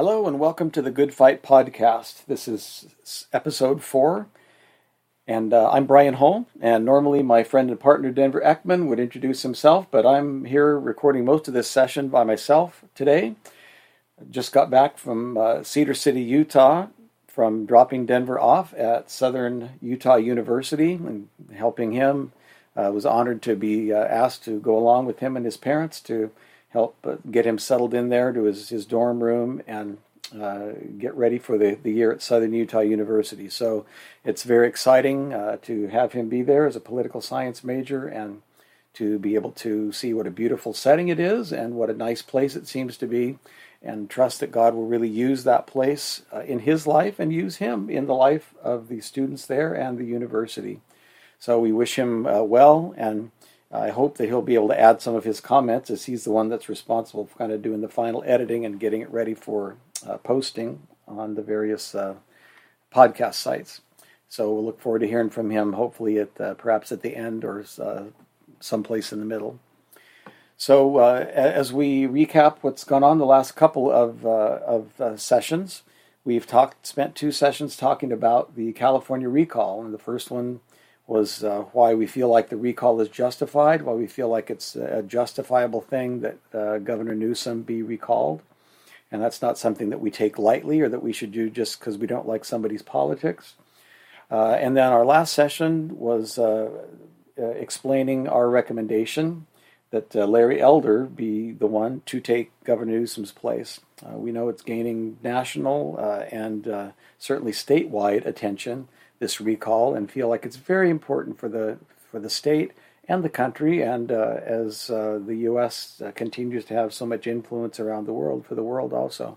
Hello and welcome to the Good Fight podcast. This is episode four, and uh, I'm Brian Holm. And normally my friend and partner Denver Eckman would introduce himself, but I'm here recording most of this session by myself today. Just got back from uh, Cedar City, Utah, from dropping Denver off at Southern Utah University and helping him. Uh, was honored to be uh, asked to go along with him and his parents to help uh, get him settled in there to his, his dorm room and uh, get ready for the, the year at Southern Utah University. So it's very exciting uh, to have him be there as a political science major and to be able to see what a beautiful setting it is and what a nice place it seems to be and trust that God will really use that place uh, in his life and use him in the life of the students there and the university. So we wish him uh, well and I hope that he'll be able to add some of his comments as he's the one that's responsible for kind of doing the final editing and getting it ready for uh, posting on the various uh, podcast sites. So we'll look forward to hearing from him, hopefully at uh, perhaps at the end or uh, someplace in the middle. So uh, as we recap what's gone on the last couple of uh, of sessions, we've talked spent two sessions talking about the California recall, and the first one was uh, why we feel like the recall is justified, why we feel like it's a justifiable thing that uh, Governor Newsom be recalled. And that's not something that we take lightly or that we should do just because we don't like somebody's politics. Uh, and then our last session was uh, uh, explaining our recommendation that uh, Larry Elder be the one to take Governor Newsom's place. we know it's gaining national and certainly statewide attention this recall and feel like it's very important for the for the state and the country, and uh, as uh, the U.S. Uh, continues to have so much influence around the world, for the world also.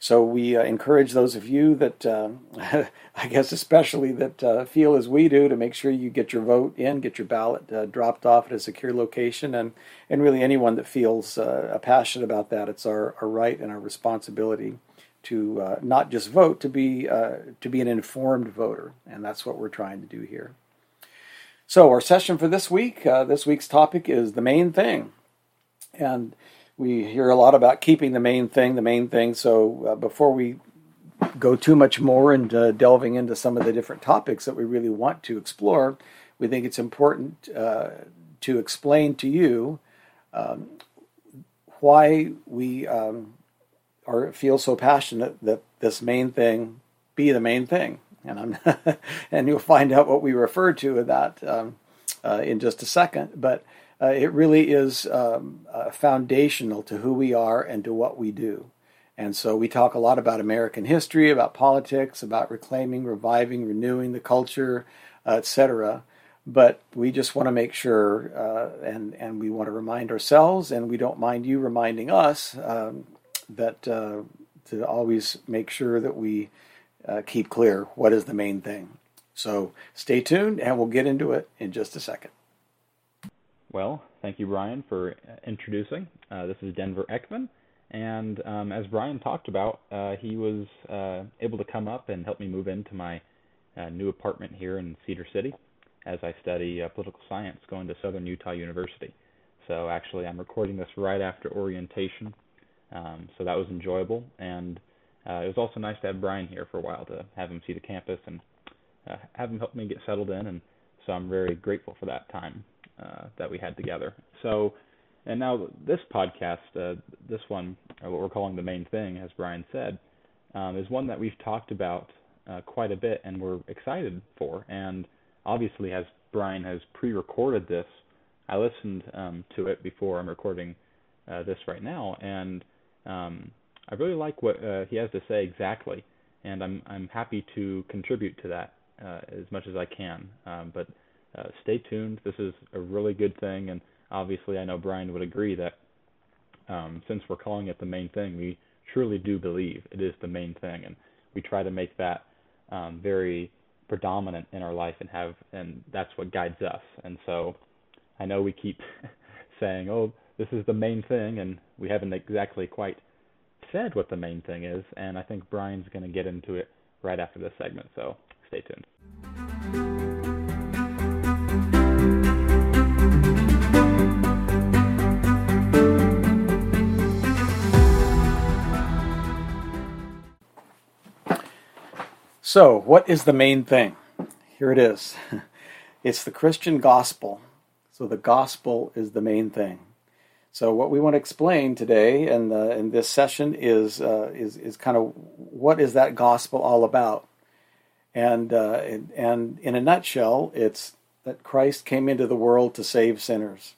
So we uh, encourage those of you that, uh, I guess especially that uh, feel as we do, to make sure you get your vote in, get your ballot dropped off at a secure location, and and really anyone that feels passionate about that, it's our, our right and our responsibility to uh, not just vote, to be uh, to be an informed voter, and that's what we're trying to do here. So our session for this week, uh, this week's topic is the main thing, and we hear a lot about keeping the main thing, the main thing. So uh, before we go too much more into delving into some of the different topics that we really want to explore, we think it's important uh, to explain to you um, why we um, or feel so passionate that this main thing be the main thing. And I'm and you'll find out what we refer to that um, uh, in just a second. But uh, it really is um, uh, foundational to who we are and to what we do. And so we talk a lot about American history, about politics, about reclaiming, reviving, renewing the culture, uh, etc. But we just want to make sure, uh, and and we want to remind ourselves, and we don't mind you reminding us um, that uh, to always make sure that we uh, keep clear what is the main thing. So stay tuned, and we'll get into it in just a second. Well, thank you, Brian, for introducing. Uh, this is Denver Ekman, and um, as Brian talked about, uh, he was uh, able to come up and help me move into my uh, new apartment here in Cedar City as I study political science going to Southern Utah University. So actually, I'm recording this right after orientation um, so that was enjoyable, and uh, it was also nice to have Brian here for a while to have him see the campus and uh, have him help me get settled in. And so I'm very grateful for that time uh, that we had together. So, and now this podcast, uh, this one, what we're calling the main thing, as Brian said, um, is one that we've talked about uh, quite a bit and we're excited for. And obviously, as Brian has pre-recorded this, I listened um, to it before I'm recording uh, this right now, and um, I really like what uh, he has to say exactly, and I'm I'm happy to contribute to that uh, as much as I can. Um, but uh, stay tuned. This is a really good thing, and obviously I know Brian would agree that um, since we're calling it the main thing, we truly do believe it is the main thing, and we try to make that um, very predominant in our life and have and that's what guides us. And so I know we keep saying, "Oh, this is the main thing, and we haven't exactly quite said what the main thing is. And I think Brian's going to get into it right after this segment, so stay tuned. So, what is the main thing? Here it is. It's the Christian gospel. So, the gospel is the main thing. So, what we want to explain today and in, in this session is, uh, is, is kind of what is that gospel all about? And, uh, and, and in a nutshell, it's that Christ came into the world to save sinners.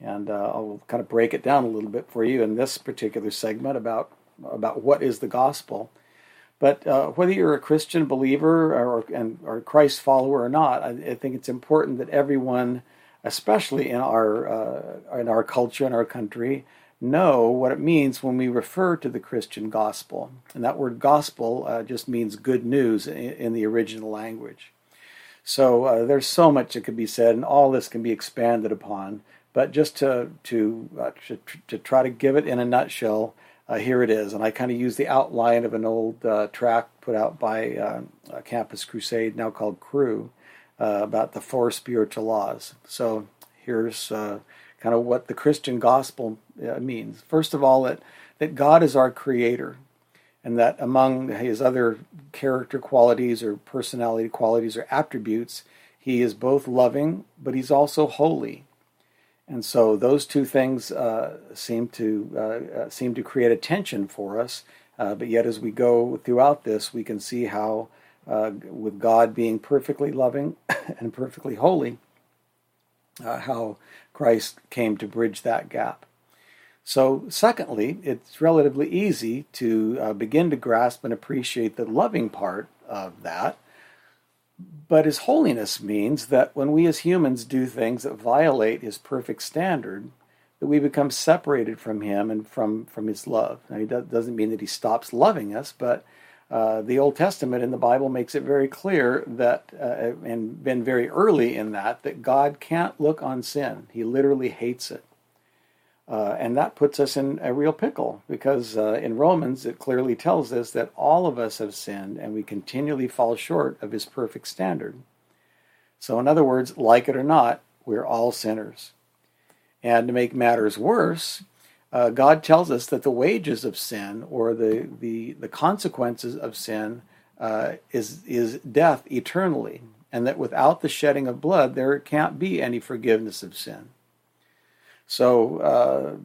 And uh, I'll kind of break it down a little bit for you in this particular segment about, about what is the gospel. But uh, whether you're a Christian believer or, and, or Christ follower or not, I, I, think it's important that everyone, especially in our uh, in our culture and our country, know what it means when we refer to the Christian gospel. And that word gospel uh, just means good news in, in, the original language. So uh, there's so much that could be said, and all this can be expanded upon. But just to to, uh, to, to try to give it in a nutshell uh, here it is. And I kind of use the outline of an old uh, track put out by uh, Campus Crusade, now called Cru, uh, about the four spiritual laws. So here's uh, kind of what the Christian gospel uh, means. First of all, that, that God is our creator. And that among his other character qualities or personality qualities or attributes, he is both loving, but he's also holy. And so those two things uh, seem to uh, uh, seem to create a tension for us. But yet, as we go throughout this, we can see how, uh, with God being perfectly loving and perfectly holy, uh, how Christ came to bridge that gap. So, secondly, it's relatively easy to begin to grasp and appreciate the loving part of that but his holiness means that when we as humans do things that violate his perfect standard, that we become separated from him and from, from his love. Now, he doesn't mean that he stops loving us, but uh, the Old Testament in the Bible makes it very clear that, uh, and been very early in that, that God can't look on sin. He literally hates it. Uh, and that puts us in a real pickle because uh, in Romans it clearly tells us that all of us have sinned and we continually fall short of his perfect standard. So, in other words, like it or not, we're all sinners. And to make matters worse, uh, God tells us that the wages of sin or the, the, the consequences of sin uh, is, is death eternally, and that without the shedding of blood, there can't be any forgiveness of sin. So uh,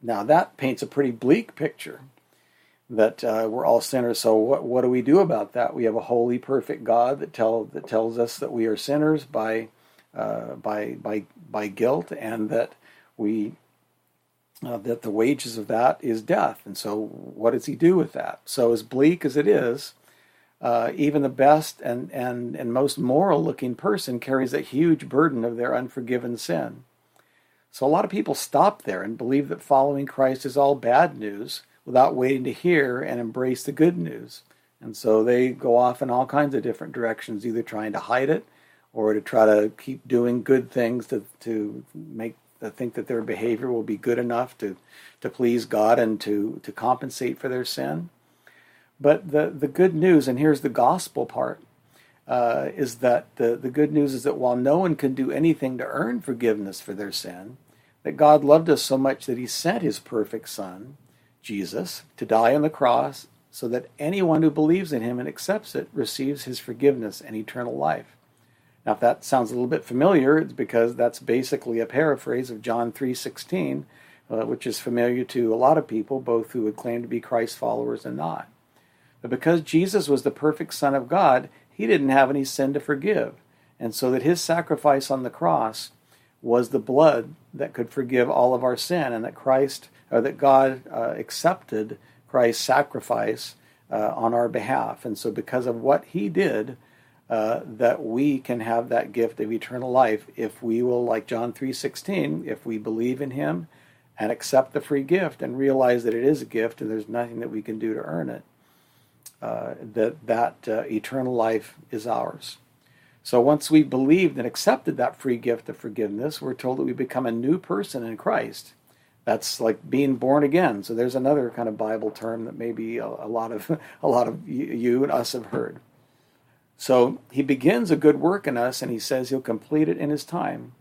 now that paints a pretty bleak picture that uh, we're all sinners. So what what do we do about that? We have a holy, perfect God that tell that tells us that we are sinners by uh, by by by guilt, and that we uh, that the wages of that is death. And so, what does He do with that? So, as bleak as it is, uh, even the best and and and most moral looking person carries a huge burden of their unforgiven sin. So a lot of people stop there and believe that following Christ is all bad news without waiting to hear and embrace the good news. And so they go off in all kinds of different directions, either trying to hide it or to try to keep doing good things to, to make to think that their behavior will be good enough to, to please God and to, to compensate for their sin. But the, the good news, and here's the gospel part, uh, is that the, the good news is that while no one can do anything to earn forgiveness for their sin, that God loved us so much that he sent his perfect Son, Jesus, to die on the cross so that anyone who believes in him and accepts it receives his forgiveness and eternal life. Now, if that sounds a little bit familiar, it's because that's basically a paraphrase of John 3.16, uh, which is familiar to a lot of people, both who would claim to be Christ followers and not. But because Jesus was the perfect Son of God, he didn't have any sin to forgive. And so that his sacrifice on the cross was the blood that could forgive all of our sin, and that Christ, or that God uh, accepted Christ's sacrifice uh, on our behalf. And so, because of what he did, uh, that we can have that gift of eternal life if we will, like John 3:16, if we believe in him and accept the free gift and realize that it is a gift and there's nothing that we can do to earn it uh, that that uh, eternal life is ours. So once we believed and accepted that free gift of forgiveness, we're told that we become a new person in Christ. That's like being born again. So there's another kind of Bible term that maybe a, a lot of a lot of you and us have heard. So he begins a good work in us, and he says he'll complete it in his time.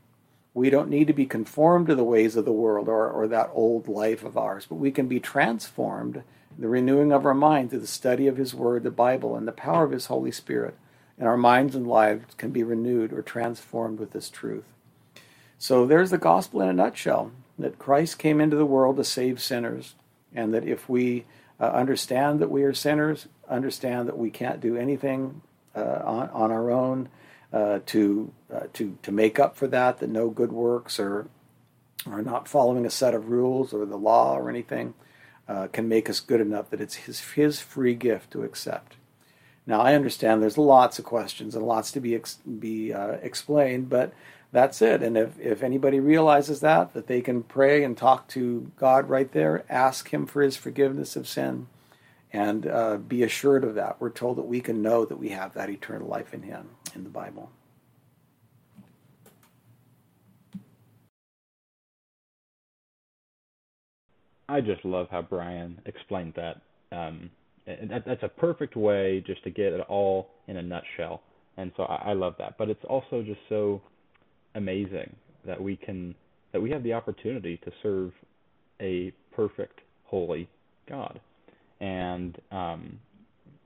We don't need to be conformed to the ways of the world or, or that old life of ours, but we can be transformed the renewing of our mind through the study of His Word, the Bible, and the power of His Holy Spirit, and our minds and lives can be renewed or transformed with this truth. So there's the gospel in a nutshell that Christ came into the world to save sinners, and that if we uh, understand that we are sinners, understand that we can't do anything on, on our own uh, to, uh, to, to make up for that, that no good works or, or not following a set of rules or the law or anything uh, can make us good enough that it's his, his free gift to accept. Now, I understand there's lots of questions and lots to be, ex- be uh, explained, but that's it. And if, if anybody realizes that, that they can pray and talk to God right there, ask Him for His forgiveness of sin, and uh, be assured of that. We're told that we can know that we have that eternal life in Him in the Bible. I just love how Brian explained that. Um, that that's a perfect way just to get it all in a nutshell. And so I, I love that. But it's also just so amazing that we can that we have the opportunity to serve a perfect, holy God, and um,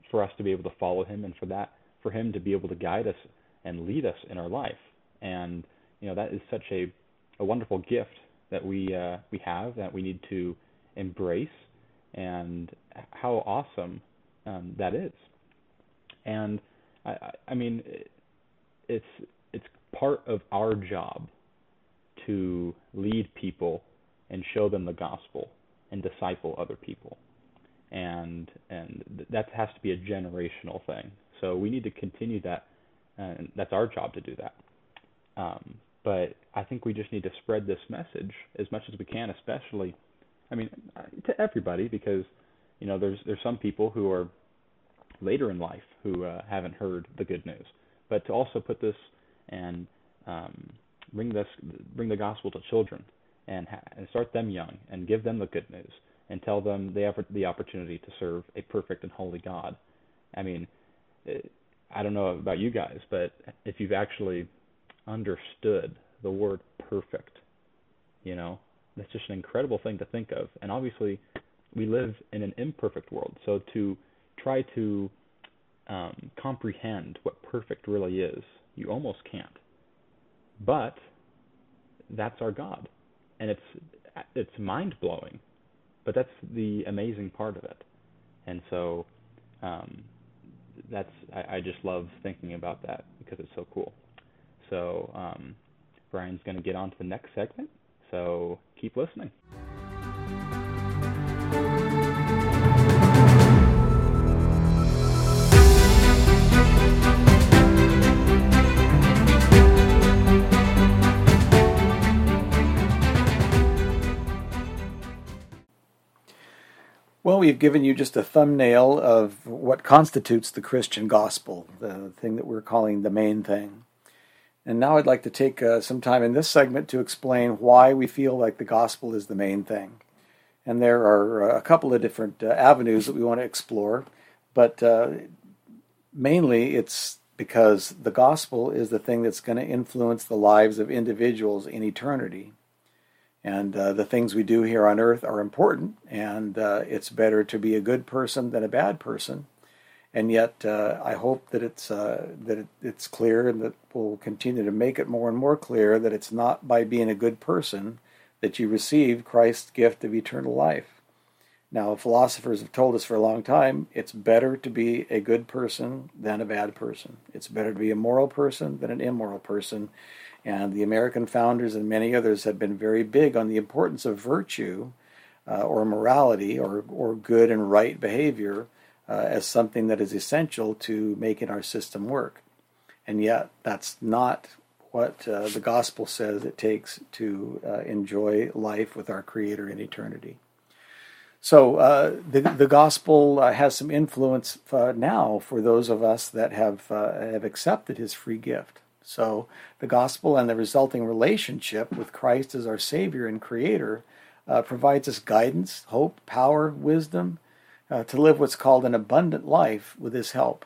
for us to be able to follow Him, and for that, for Him to be able to guide us and lead us in our life, and you know that is such a a wonderful gift that we uh, we have that we need to embrace, and how awesome um, that is. And I, I mean, it's it's part of our job to lead people and show them the gospel and disciple other people. And and that has to be a generational thing. So we need to continue that, and that's our job to do that. Um, but I think we just need to spread this message as much as we can, especially, I mean, to everybody, because you know there's there's some people who are later in life who uh, haven't heard the good news, but to also put this and um, bring this bring the gospel to children and, ha- and start them young and give them the good news and tell them they have the opportunity to serve a perfect and holy God. I mean, I don't know about you guys, but if you've actually understood the word perfect, you know, that's just an incredible thing to think of. And obviously, we live in an imperfect world, so to try to um, comprehend what perfect really is, you almost can't. But that's our God, and it's it's mind blowing, but that's the amazing part of it. And so um, that's I, I just love thinking about that because it's so cool. So um, Brian's going to get on to the next segment. So keep listening. Well, we've given you just a thumbnail of what constitutes the Christian gospel, the thing that we're calling the main thing. And now I'd like to take uh, some time in this segment to explain why we feel like the gospel is the main thing. And there are uh, a couple of different uh, avenues that we want to explore, but uh, mainly it's because the gospel is the thing that's going to influence the lives of individuals in eternity. And uh, the things we do here on earth are important, and uh, it's better to be a good person than a bad person. And yet, uh, I hope that it's uh, that it, it's clear, and that we'll continue to make it more and more clear that it's not by being a good person that you receive Christ's gift of eternal life. Now, philosophers have told us for a long time it's better to be a good person than a bad person. It's better to be a moral person than an immoral person. And the American founders and many others have been very big on the importance of virtue uh, or morality or, or good and right behavior uh, as something that is essential to making our system work. And yet, that's not what uh, the gospel says it takes to uh, enjoy life with our Creator in eternity. So uh, the the gospel uh, has some influence uh, now for those of us that have uh, have accepted His free gift. So the gospel and the resulting relationship with Christ as our Savior and Creator uh, provides us guidance, hope, power, wisdom uh, to live what's called an abundant life with His help.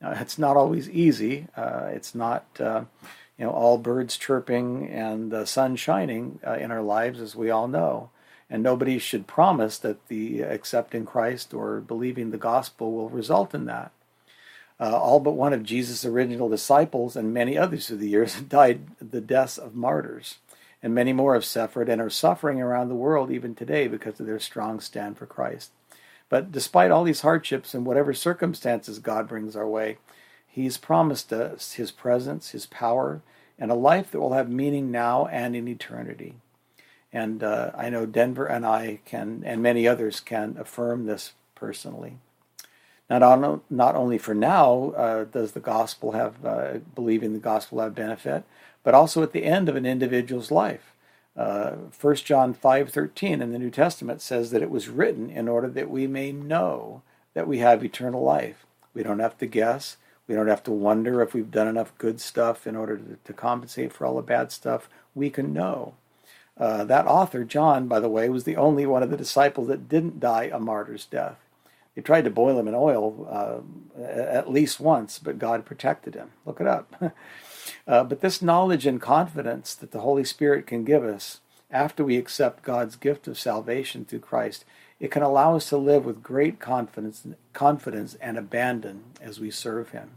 it's not always easy. it's not you know all birds chirping and the sun shining in our lives, as we all know. And nobody should promise that the accepting Christ or believing the gospel will result in that. Uh, all but one of Jesus' original disciples and many others through the years have died the deaths of martyrs. And many more have suffered and are suffering around the world even today because of their strong stand for Christ. But despite all these hardships and whatever circumstances God brings our way, He's promised us His presence, His power, and a life that will have meaning now and in eternity. And uh, I know Denver and I can, and many others can affirm this personally. Not, on, not only for now uh, does the gospel have, uh, believing the gospel have benefit, but also at the end of an individual's life. Uh, 1 John 5:13 in the New Testament says that it was written in order that we may know that we have eternal life. We don't have to guess. We don't have to wonder if we've done enough good stuff in order to, to compensate for all the bad stuff. We can know. Uh, that author, John, by the way, was the only one of the disciples that didn't die a martyr's death. They tried to boil him in oil uh, at least once, but God protected him. Look it up. uh, but this knowledge and confidence that the Holy Spirit can give us after we accept God's gift of salvation through Christ, it can allow us to live with great confidence, confidence and abandon as we serve Him.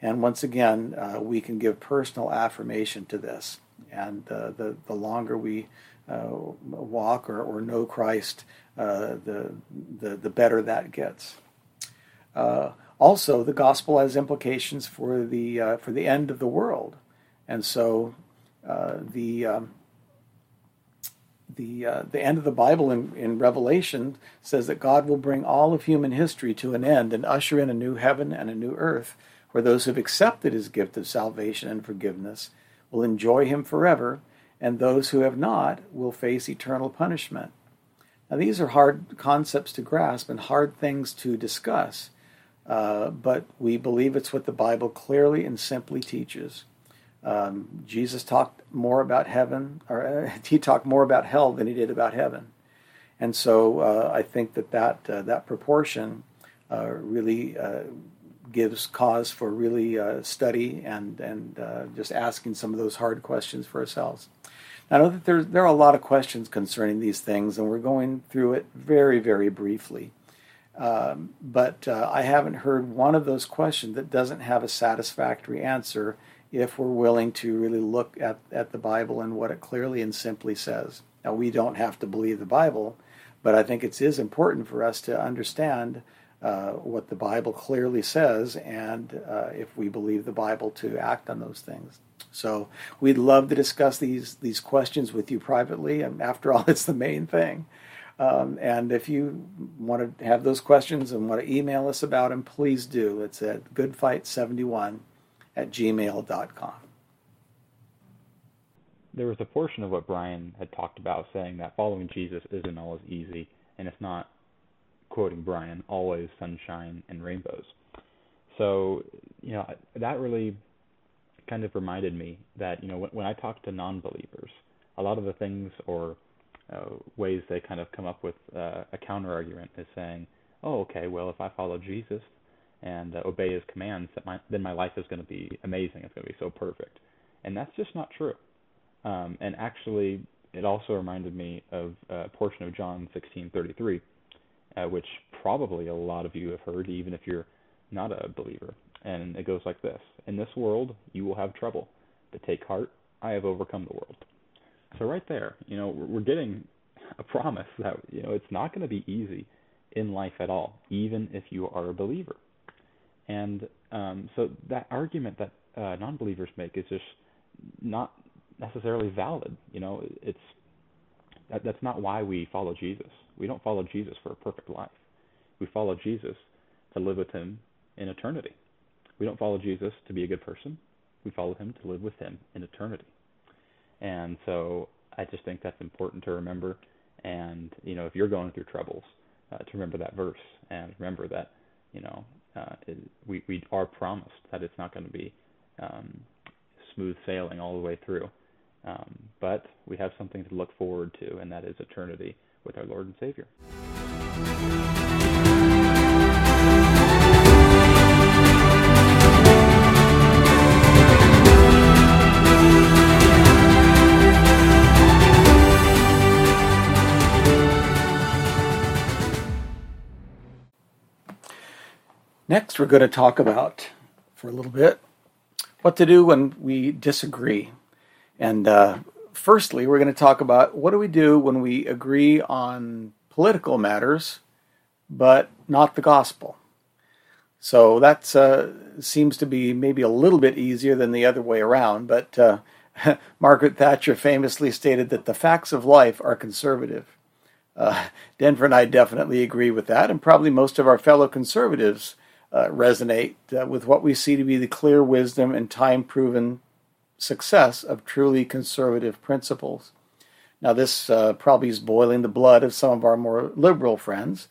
And once again, uh, we can give personal affirmation to this and uh, the the longer we walk or, or know Christ, uh, the, the the better that gets. Uh, also, the gospel has implications for the uh, for the end of the world, and so the um, the uh, the end of the Bible in, in Revelation says that God will bring all of human history to an end and usher in a new heaven and a new earth, where those who've accepted His gift of salvation and forgiveness will enjoy him forever, and those who have not will face eternal punishment. Now, these are hard concepts to grasp and hard things to discuss, uh, but we believe it's what the Bible clearly and simply teaches. Um, Jesus talked more about heaven, or uh, he talked more about hell than he did about heaven, and so uh, I think that that uh, that proportion uh, really uh, gives cause for really study and and just asking some of those hard questions for ourselves. I know that there there are a lot of questions concerning these things, and we're going through it very very briefly. Um, but uh, I haven't heard one of those questions that doesn't have a satisfactory answer if we're willing to really look at, at the Bible and what it clearly and simply says. Now, we don't have to believe the Bible, but I think it is important for us to understand uh, what the Bible clearly says, and uh, if we believe the Bible, to act on those things. So we'd love to discuss these these questions with you privately. And after all, it's the main thing. Um, and if you want to have those questions and want to email us about them, please do. It's at goodfight71 at gmail.com. There was a portion of what Brian had talked about saying that following Jesus isn't always easy, and it's not quoting Brian, always sunshine and rainbows. So, you know, that really kind of reminded me that, you know, when, when I talk to non believers, a lot of the things or uh, ways they kind of come up with uh, a counter argument is saying, oh, okay, well, if I follow Jesus and uh, obey his commands, that my, then my life is going to be amazing. It's going to be so perfect. And that's just not true. Um, and actually, it also reminded me of a portion of John 16:33 uh, which probably a lot of you have heard, even if you're not a believer. And it goes like this In this world, you will have trouble, but take heart, I have overcome the world. So, right there, you know, we're getting a promise that, you know, it's not going to be easy in life at all, even if you are a believer. And um, so, that argument that uh, non believers make is just not necessarily valid. You know, it's that, that's not why we follow Jesus. We don't follow Jesus for a perfect life. We follow Jesus to live with him in eternity. We don't follow Jesus to be a good person. We follow him to live with him in eternity. And so I just think that's important to remember. And, you know, if you're going through troubles, uh, to remember that verse and remember that, you know, uh, it, we, we are promised that it's not going to be um, smooth sailing all the way through. Um, but we have something to look forward to, and that is eternity with our Lord and Savior. Next, we're going to talk about for a little bit what to do when we disagree. And uh, firstly, we're going to talk about what do we do when we agree on political matters, but not the gospel. So that uh, seems to be maybe a little bit easier than the other way around. But uh, Margaret Thatcher famously stated that the facts of life are conservative. Uh, Denver and I definitely agree with that, and probably most of our fellow conservatives uh, resonate uh, with what we see to be the clear wisdom and time proven success of truly conservative principles. Now, this uh, probably is boiling the blood of some of our more liberal friends,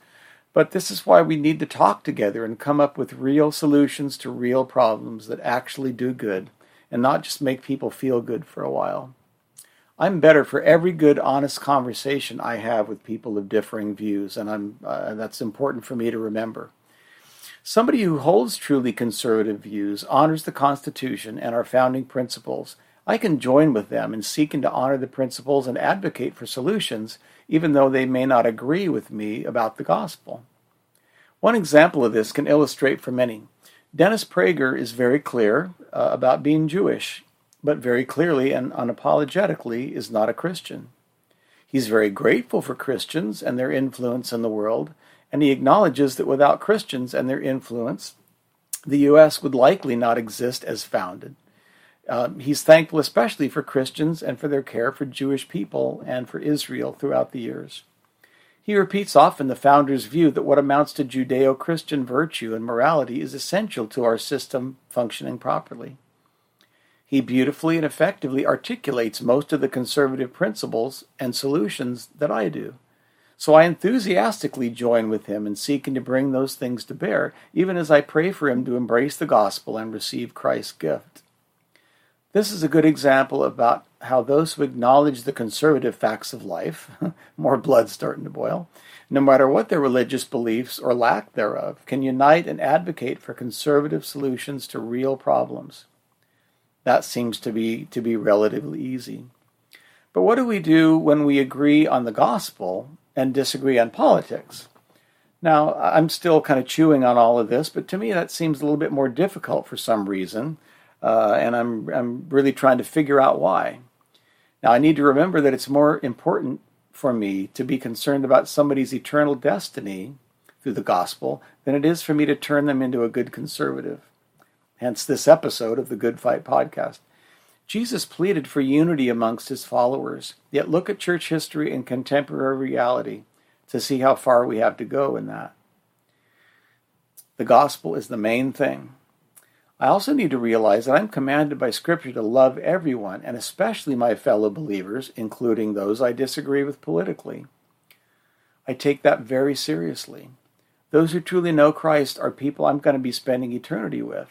but this is why we need to talk together and come up with real solutions to real problems that actually do good and not just make people feel good for a while. I'm better for every good, honest conversation I have with people of differing views, and I'm, uh, that's important for me to remember. Somebody who holds truly conservative views, honors the Constitution and our founding principles, I can join with them in seeking to honor the principles and advocate for solutions, even though they may not agree with me about the gospel. One example of this can illustrate for many. Dennis Prager is very clear uh, about being Jewish, but very clearly and unapologetically is not a Christian. He's very grateful for Christians and their influence in the world, and he acknowledges that without Christians and their influence, the U.S. would likely not exist as founded. Um, he's thankful especially for Christians and for their care for Jewish people and for Israel throughout the years. He repeats often the founder's view that what amounts to Judeo Christian virtue and morality is essential to our system functioning properly. He beautifully and effectively articulates most of the conservative principles and solutions that I do. So I enthusiastically join with him in seeking to bring those things to bear, even as I pray for him to embrace the gospel and receive Christ's gift. This is a good example about how those who acknowledge the conservative facts of life, more blood starting to boil, no matter what their religious beliefs or lack thereof, can unite and advocate for conservative solutions to real problems. That seems to be to be relatively easy. But what do we do when we agree on the gospel and disagree on politics. Now, I'm still kind of chewing on all of this, but to me that seems a little bit more difficult for some reason, uh, and I'm, I'm really trying to figure out why. Now, I need to remember that it's more important for me to be concerned about somebody's eternal destiny through the gospel than it is for me to turn them into a good conservative. Hence, this episode of the Good Fight podcast. Jesus pleaded for unity amongst his followers, yet look at church history and contemporary reality to see how far we have to go in that. The gospel is the main thing. I also need to realize that I'm commanded by Scripture to love everyone, and especially my fellow believers, including those I disagree with politically. I take that very seriously. Those who truly know Christ are people I'm going to be spending eternity with.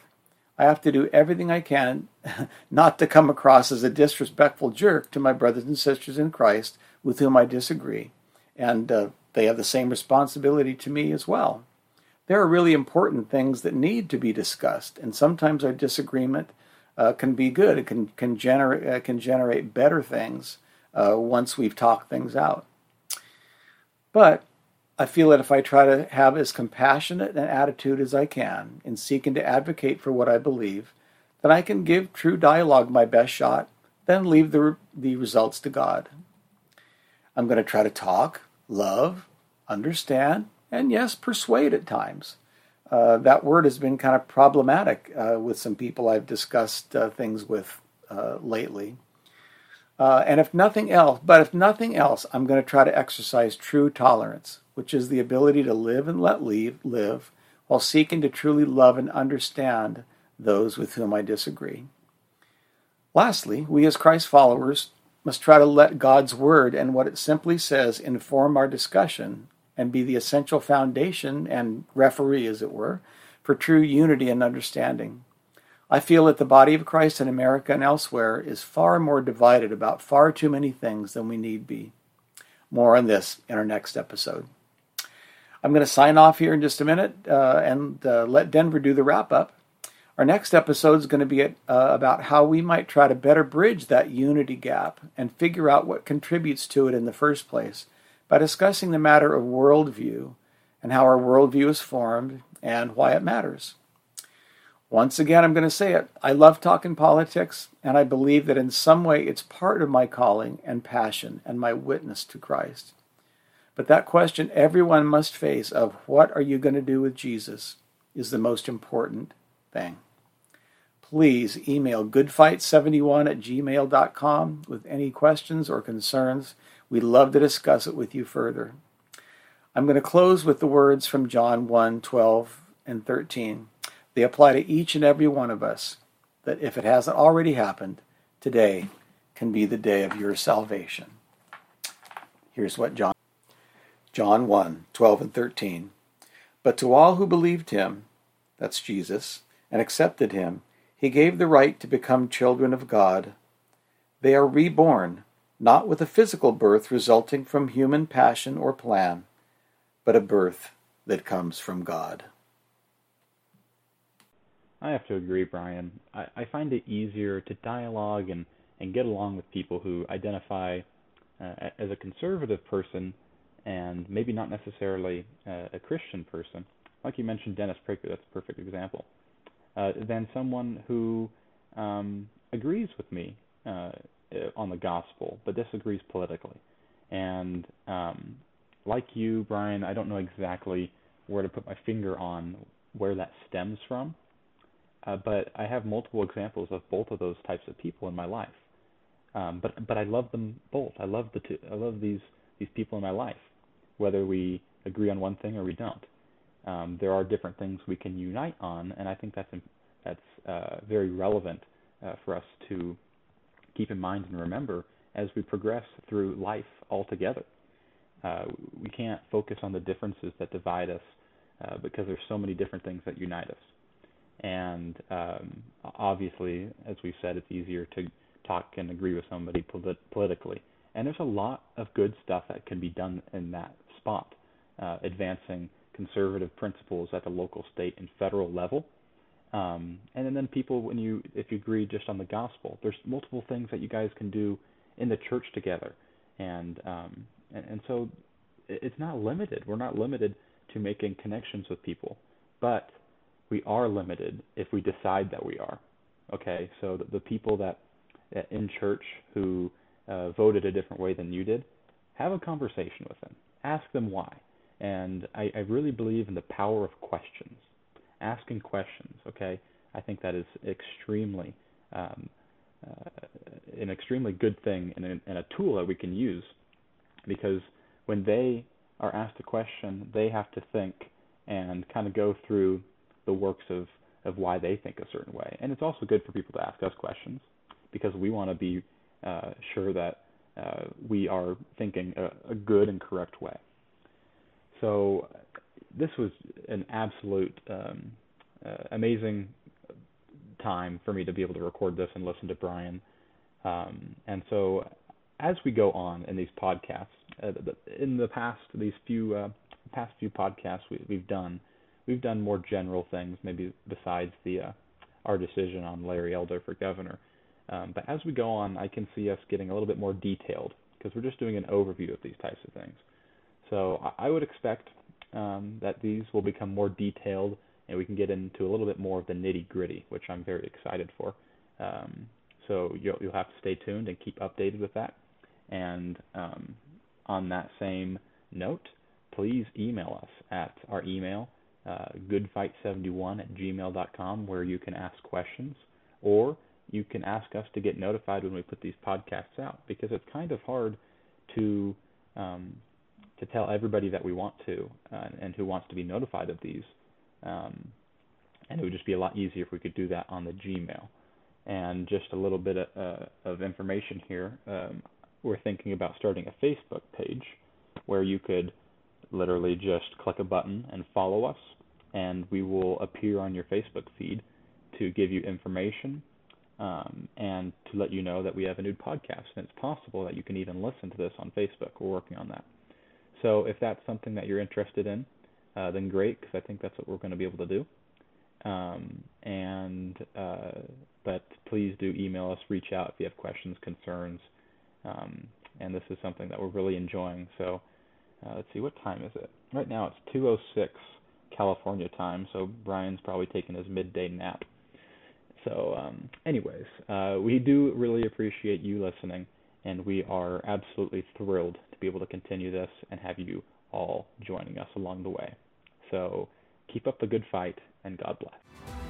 I have to do everything I can not to come across as a disrespectful jerk to my brothers and sisters in Christ with whom I disagree. And uh, they have the same responsibility to me as well. There are really important things that need to be discussed, and sometimes our disagreement uh, can be good. It can, can, generate, uh, can generate better things uh, once we've talked things out. But I feel that if I try to have as compassionate an attitude as I can in seeking to advocate for what I believe, then I can give true dialogue my best shot, then leave the, the results to God. I'm going to try to talk, love, understand, and yes, persuade at times. Uh, that word has been kind of problematic uh, with some people I've discussed uh, things with uh, lately. Uh, and if nothing else, but if nothing else, I'm going to try to exercise true tolerance which is the ability to live and let leave, live while seeking to truly love and understand those with whom I disagree. Lastly, we as Christ followers must try to let God's Word and what it simply says inform our discussion and be the essential foundation and referee, as it were, for true unity and understanding. I feel that the body of Christ in America and elsewhere is far more divided about far too many things than we need be. More on this in our next episode. I'm going to sign off here in just a minute uh, and uh, let Denver do the wrap up. Our next episode is going to be uh, about how we might try to better bridge that unity gap and figure out what contributes to it in the first place by discussing the matter of worldview and how our worldview is formed and why it matters. Once again, I'm going to say it. I love talking politics, and I believe that in some way it's part of my calling and passion and my witness to Christ. But that question everyone must face of what are you going to do with Jesus is the most important thing. Please email goodfight71 at gmail.com with any questions or concerns. We'd love to discuss it with you further. I'm going to close with the words from John 1 12 and 13. They apply to each and every one of us, that if it hasn't already happened, today can be the day of your salvation. Here's what John John 1 12 and 13. But to all who believed him, that's Jesus, and accepted him, he gave the right to become children of God. They are reborn, not with a physical birth resulting from human passion or plan, but a birth that comes from God. I have to agree, Brian. I, I find it easier to dialogue and, and get along with people who identify uh, as a conservative person and maybe not necessarily uh, a Christian person. Like you mentioned, Dennis Prager, that's a perfect example. Uh, than someone who um, agrees with me uh, on the gospel but disagrees politically. And um, like you, Brian, I don't know exactly where to put my finger on where that stems from uh, but I have multiple examples of both of those types of people in my life. Um, but but I love them both. I love the two. I love these these people in my life, whether we agree on one thing or we don't. Um, there are different things we can unite on, and I think that's that's uh, very relevant uh, for us to keep in mind and remember as we progress through life altogether. Uh, we can't focus on the differences that divide us uh, because there's so many different things that unite us. And um, obviously, as we've said, it's easier to talk and agree with somebody polit- politically. And there's a lot of good stuff that can be done in that spot, uh, advancing conservative principles at the local, state, and federal level. Um, and then people, when you if you agree just on the gospel, there's multiple things that you guys can do in the church together, and um, and, and so it's not limited. We're not limited to making connections with people, but we are limited if we decide that we are. Okay, so the, the people that in church who uh, voted a different way than you did, have a conversation with them. Ask them why. And I, I really believe in the power of questions. Asking questions, okay? I think that is extremely um, uh, an extremely good thing and a, and a tool that we can use because when they are asked a question, they have to think and kind of go through the works of of why they think a certain way. And it's also good for people to ask us questions because we want to be uh, sure that uh, we are thinking a, a good and correct way. So this was an absolute um, uh, amazing time for me to be able to record this and listen to Brian. Um, and so as we go on in these podcasts, uh, in the past these few uh, past few podcasts we, we've done, we've done more general things, maybe besides the uh, our decision on Larry Elder for governor. Um, but as we go on, I can see us getting a little bit more detailed because we're just doing an overview of these types of things. So I, I would expect um, that these will become more detailed and we can get into a little bit more of the nitty gritty, which I'm very excited for. Um, so you'll, you'll have to stay tuned and keep updated with that. And um, on that same note, please email us at our email uh, goodfight71 at gmail.com where you can ask questions or you can ask us to get notified when we put these podcasts out because it's kind of hard to um, to tell everybody that we want to uh, and who wants to be notified of these. Um, and it would just be a lot easier if we could do that on the Gmail. And just a little bit of, uh, of information here. Um, we're thinking about starting a Facebook page where you could literally just click a button and follow us, and we will appear on your Facebook feed to give you information um, and to let you know that we have a new podcast. And it's possible that you can even listen to this on Facebook. We're working on that. So if that's something that you're interested in, uh, then great, because I think that's what we're going to be able to do. Um, and uh, but please do email us, reach out if you have questions, concerns, um, and this is something that we're really enjoying. So uh, let's see, what time is it? Right now it's 2:06 California time, so Brian's probably taking his midday nap. So, um, anyways, uh, we do really appreciate you listening, and we are absolutely thrilled to be able to continue this and have you all joining us along the way. So, keep up the good fight, and God bless.